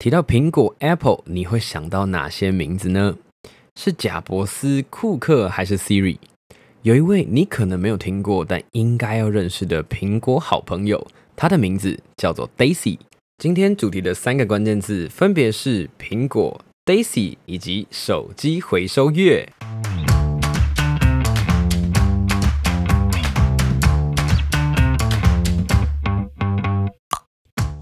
提到苹果 Apple，你会想到哪些名字呢？是贾伯斯、库克还是 Siri？有一位你可能没有听过，但应该要认识的苹果好朋友，他的名字叫做 Daisy。今天主题的三个关键字分别是苹果、Daisy 以及手机回收月。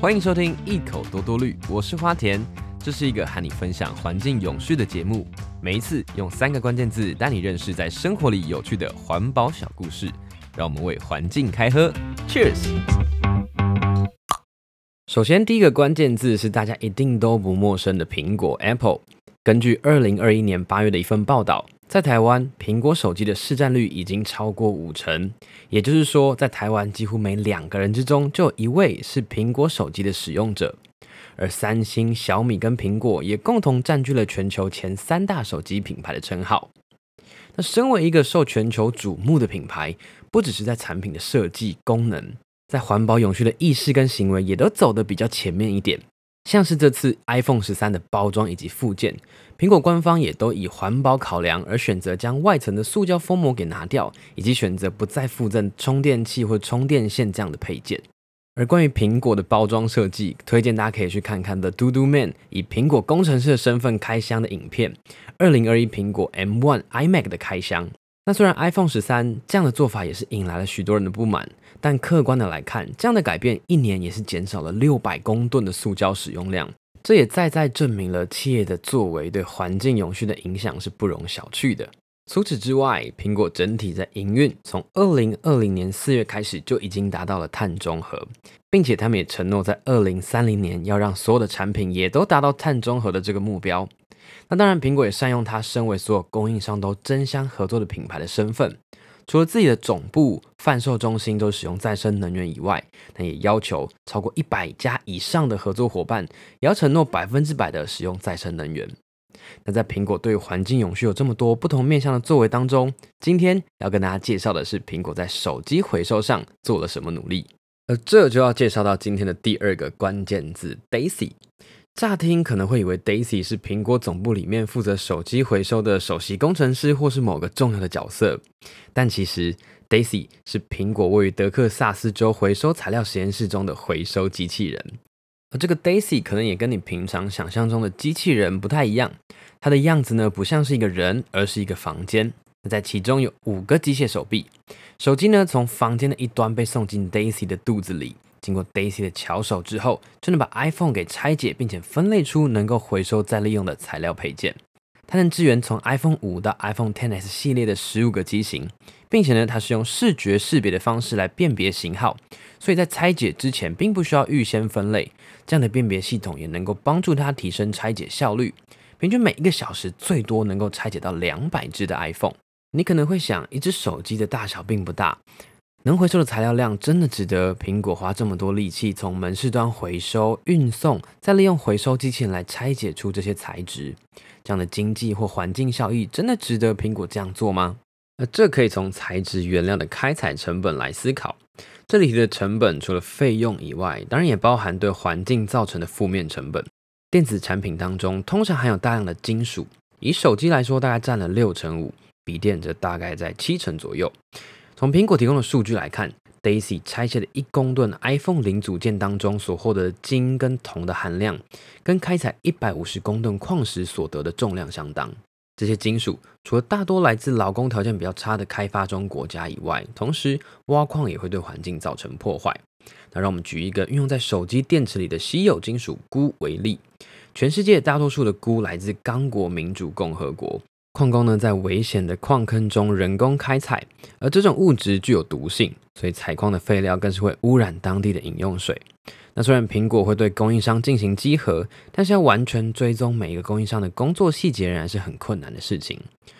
欢迎收听一口多多绿，我是花田，这是一个和你分享环境永续的节目。每一次用三个关键字带你认识在生活里有趣的环保小故事，让我们为环境开喝，Cheers！首先，第一个关键字是大家一定都不陌生的苹果 Apple。根据二零二一年八月的一份报道。在台湾，苹果手机的市占率已经超过五成，也就是说，在台湾几乎每两个人之中就有一位是苹果手机的使用者。而三星、小米跟苹果也共同占据了全球前三大手机品牌的称号。那身为一个受全球瞩目的品牌，不只是在产品的设计、功能，在环保永续的意识跟行为也都走得比较前面一点。像是这次 iPhone 十三的包装以及附件，苹果官方也都以环保考量而选择将外层的塑胶封膜给拿掉，以及选择不再附赠充电器或充电线这样的配件。而关于苹果的包装设计，推荐大家可以去看看 The Do Do Man 以苹果工程师的身份开箱的影片，二零二一苹果 M1 iMac 的开箱。那虽然 iPhone 十三这样的做法也是引来了许多人的不满，但客观的来看，这样的改变一年也是减少了六百公吨的塑胶使用量，这也再再证明了企业的作为对环境永续的影响是不容小觑的。除此之外，苹果整体在营运从二零二零年四月开始就已经达到了碳中和，并且他们也承诺在二零三零年要让所有的产品也都达到碳中和的这个目标。那当然，苹果也善用它身为所有供应商都争相合作的品牌的身份，除了自己的总部、贩售中心都使用再生能源以外，那也要求超过一百家以上的合作伙伴也要承诺百分之百的使用再生能源。那在苹果对环境永续有这么多不同面向的作为当中，今天要跟大家介绍的是苹果在手机回收上做了什么努力，而这就要介绍到今天的第二个关键字 Daisy。乍听可能会以为 Daisy 是苹果总部里面负责手机回收的首席工程师，或是某个重要的角色，但其实 Daisy 是苹果位于德克萨斯州回收材料实验室中的回收机器人。而这个 Daisy 可能也跟你平常想象中的机器人不太一样，它的样子呢，不像是一个人，而是一个房间。在其中有五个机械手臂，手机呢，从房间的一端被送进 Daisy 的肚子里。经过 Daisy 的巧手之后，就能把 iPhone 给拆解，并且分类出能够回收再利用的材料配件。它能支援从 iPhone 五到 iPhone XS 系列的十五个机型，并且呢，它是用视觉识别的方式来辨别型号，所以在拆解之前并不需要预先分类。这样的辨别系统也能够帮助它提升拆解效率，平均每一个小时最多能够拆解到两百只的 iPhone。你可能会想，一只手机的大小并不大。能回收的材料量真的值得苹果花这么多力气从门市端回收、运送，再利用回收机器人来拆解出这些材质？这样的经济或环境效益真的值得苹果这样做吗？那这可以从材质原料的开采成本来思考。这里的成本除了费用以外，当然也包含对环境造成的负面成本。电子产品当中通常含有大量的金属，以手机来说，大概占了六成五，笔电则大概在七成左右。从苹果提供的数据来看，Daisy 拆卸的一公吨 iPhone 零组件当中所获得的金跟铜的含量，跟开采一百五十公吨矿石所得的重量相当。这些金属除了大多来自劳工条件比较差的开发中国家以外，同时挖矿也会对环境造成破坏。那让我们举一个运用在手机电池里的稀有金属钴为例，全世界大多数的钴来自刚果民主共和国。矿工呢，在危险的矿坑中人工开采，而这种物质具有毒性，所以采矿的废料更是会污染当地的饮用水。那虽然苹果会对供应商进行稽核，但是要完全追踪每一个供应商的工作细节，仍然是很困难的事情。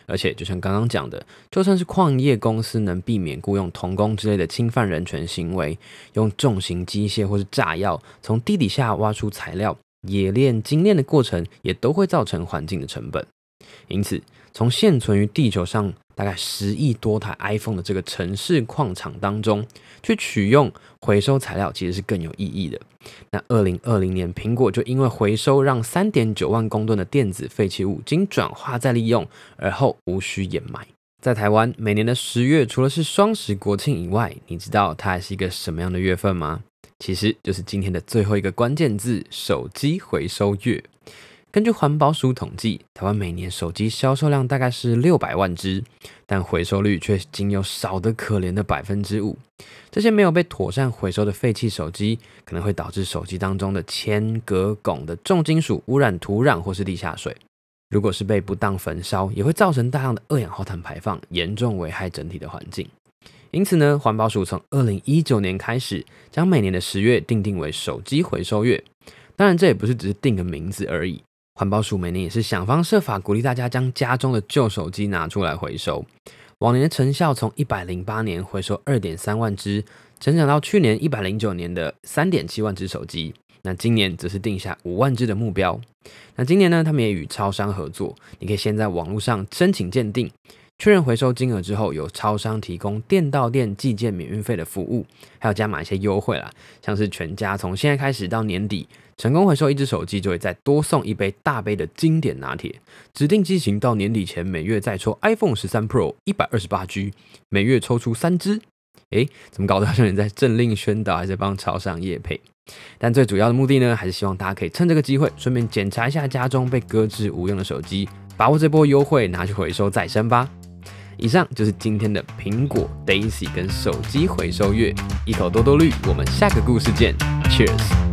而且，就像刚刚讲的，就算是矿业公司能避免雇佣童工之类的侵犯人权行为，用重型机械或是炸药从地底下挖出材料、冶炼、精炼的过程，也都会造成环境的成本。因此，从现存于地球上大概十亿多台 iPhone 的这个城市矿场当中去取用回收材料，其实是更有意义的。那二零二零年，苹果就因为回收让三点九万公吨的电子废弃物经转化再利用，而后无需掩埋。在台湾，每年的十月除了是双十国庆以外，你知道它还是一个什么样的月份吗？其实就是今天的最后一个关键字——手机回收月。根据环保署统计，台湾每年手机销售量大概是六百万只，但回收率却仅有少得可怜的百分之五。这些没有被妥善回收的废弃手机，可能会导致手机当中的铅、镉、汞的重金属污染土壤或是地下水。如果是被不当焚烧，也会造成大量的二氧化碳排放，严重危害整体的环境。因此呢，环保署从二零一九年开始，将每年的十月定定为手机回收月。当然，这也不是只是定个名字而已。环保署每年也是想方设法鼓励大家将家中的旧手机拿出来回收。往年的成效从一百零八年回收二点三万只，成长到去年一百零九年的三点七万只手机。那今年则是定下五万只的目标。那今年呢，他们也与超商合作，你可以先在网络上申请鉴定。确认回收金额之后，有超商提供店到店寄件免运费的服务，还有加码一些优惠啦，像是全家从现在开始到年底，成功回收一只手机就会再多送一杯大杯的经典拿铁。指定机型到年底前每月再抽 iPhone 十三 Pro 一百二十八 G，每月抽出三只。诶，怎么搞得好像你在政令宣导，还是帮超商业配？但最主要的目的呢，还是希望大家可以趁这个机会，顺便检查一下家中被搁置无用的手机，把握这波优惠，拿去回收再生吧。以上就是今天的苹果 Daisy 跟手机回收月，一口多多绿，我们下个故事见，Cheers。